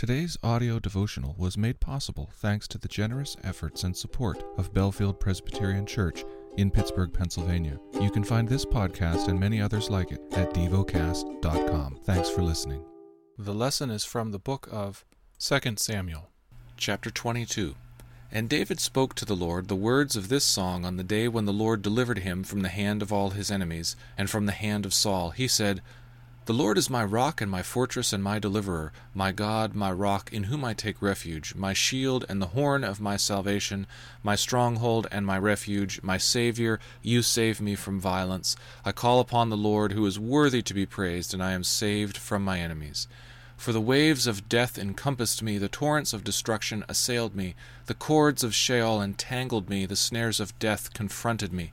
Today's audio devotional was made possible thanks to the generous efforts and support of Bellefield Presbyterian Church in Pittsburgh, Pennsylvania. You can find this podcast and many others like it at devocast.com. Thanks for listening. The lesson is from the book of 2 Samuel, chapter 22. And David spoke to the Lord the words of this song on the day when the Lord delivered him from the hand of all his enemies, and from the hand of Saul. He said, the Lord is my rock and my fortress and my deliverer, my God, my rock, in whom I take refuge, my shield and the horn of my salvation, my stronghold and my refuge, my Saviour, you save me from violence. I call upon the Lord, who is worthy to be praised, and I am saved from my enemies. For the waves of death encompassed me, the torrents of destruction assailed me, the cords of Sheol entangled me, the snares of death confronted me.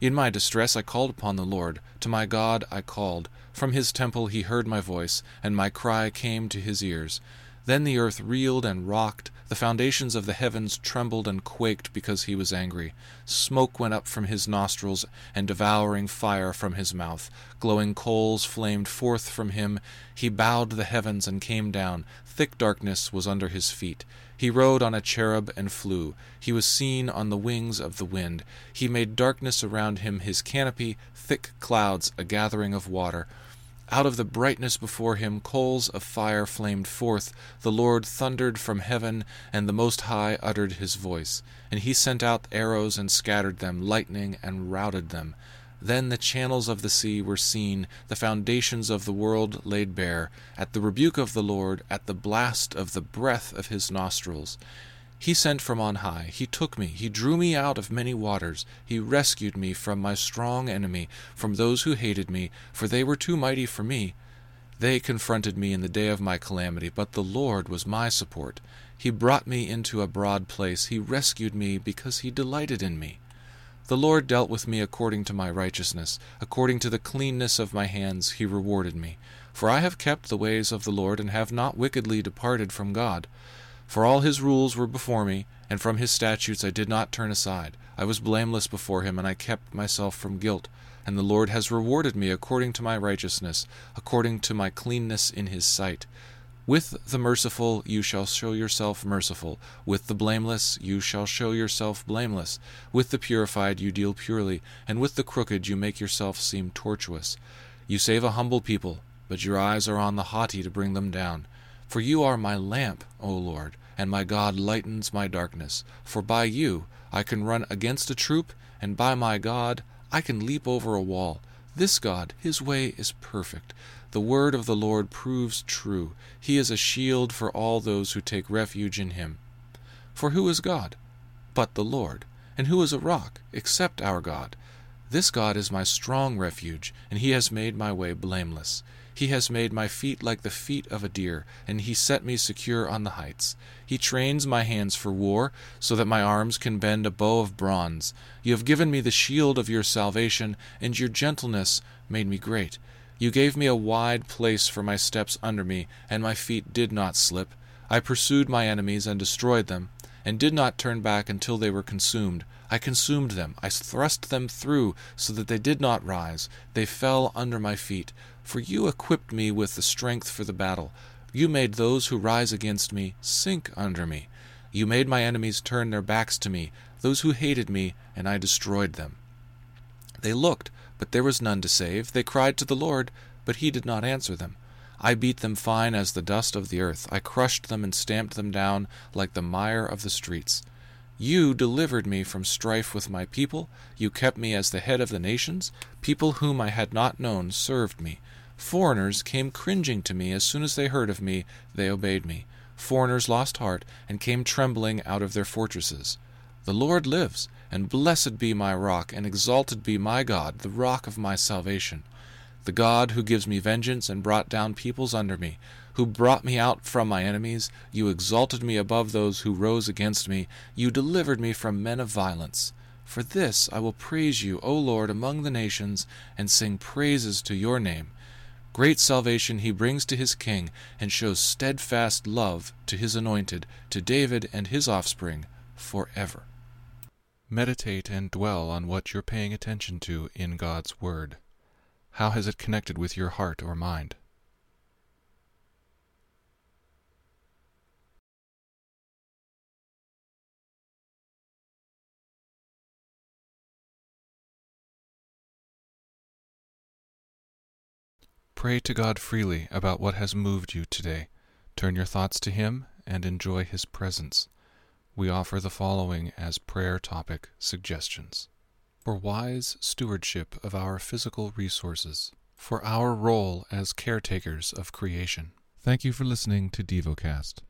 In my distress I called upon the Lord. To my God I called. From his temple he heard my voice, and my cry came to his ears. Then the earth reeled and rocked, the foundations of the heavens trembled and quaked because he was angry. Smoke went up from his nostrils, and devouring fire from his mouth. Glowing coals flamed forth from him. He bowed the heavens and came down. Thick darkness was under his feet. He rode on a cherub and flew. He was seen on the wings of the wind. He made darkness around him his canopy, thick clouds, a gathering of water. Out of the brightness before him coals of fire flamed forth. The Lord thundered from heaven, and the Most High uttered his voice. And he sent out arrows and scattered them, lightning and routed them. Then the channels of the sea were seen, the foundations of the world laid bare, at the rebuke of the Lord, at the blast of the breath of his nostrils. He sent from on high. He took me. He drew me out of many waters. He rescued me from my strong enemy, from those who hated me, for they were too mighty for me. They confronted me in the day of my calamity, but the Lord was my support. He brought me into a broad place. He rescued me because he delighted in me. The Lord dealt with me according to my righteousness. According to the cleanness of my hands, he rewarded me. For I have kept the ways of the Lord, and have not wickedly departed from God. For all his rules were before me, and from his statutes I did not turn aside. I was blameless before him, and I kept myself from guilt. And the Lord has rewarded me according to my righteousness, according to my cleanness in his sight. With the merciful you shall show yourself merciful, with the blameless you shall show yourself blameless, with the purified you deal purely, and with the crooked you make yourself seem tortuous. You save a humble people, but your eyes are on the haughty to bring them down. For you are my lamp, O Lord, and my God lightens my darkness. For by you I can run against a troop, and by my God I can leap over a wall. This God, his way is perfect. The word of the Lord proves true. He is a shield for all those who take refuge in him. For who is God? But the Lord. And who is a rock, except our God? This God is my strong refuge, and he has made my way blameless. He has made my feet like the feet of a deer, and he set me secure on the heights. He trains my hands for war, so that my arms can bend a bow of bronze. You have given me the shield of your salvation, and your gentleness made me great. You gave me a wide place for my steps under me, and my feet did not slip. I pursued my enemies and destroyed them, and did not turn back until they were consumed. I consumed them. I thrust them through, so that they did not rise. They fell under my feet. For you equipped me with the strength for the battle. You made those who rise against me sink under me. You made my enemies turn their backs to me, those who hated me, and I destroyed them. They looked, but there was none to save. They cried to the Lord, but he did not answer them. I beat them fine as the dust of the earth. I crushed them and stamped them down like the mire of the streets. You delivered me from strife with my people. You kept me as the head of the nations. People whom I had not known served me. Foreigners came cringing to me as soon as they heard of me, they obeyed me. Foreigners lost heart and came trembling out of their fortresses. The Lord lives, and blessed be my rock, and exalted be my God, the rock of my salvation. The God who gives me vengeance and brought down peoples under me, who brought me out from my enemies, you exalted me above those who rose against me, you delivered me from men of violence. For this I will praise you, O Lord, among the nations, and sing praises to your name. Great salvation he brings to his king, and shows steadfast love to his anointed, to David and his offspring, forever. Meditate and dwell on what you're paying attention to in God's Word. How has it connected with your heart or mind? Pray to God freely about what has moved you today. Turn your thoughts to Him and enjoy His presence. We offer the following as prayer topic suggestions for wise stewardship of our physical resources, for our role as caretakers of creation. Thank you for listening to DevoCast.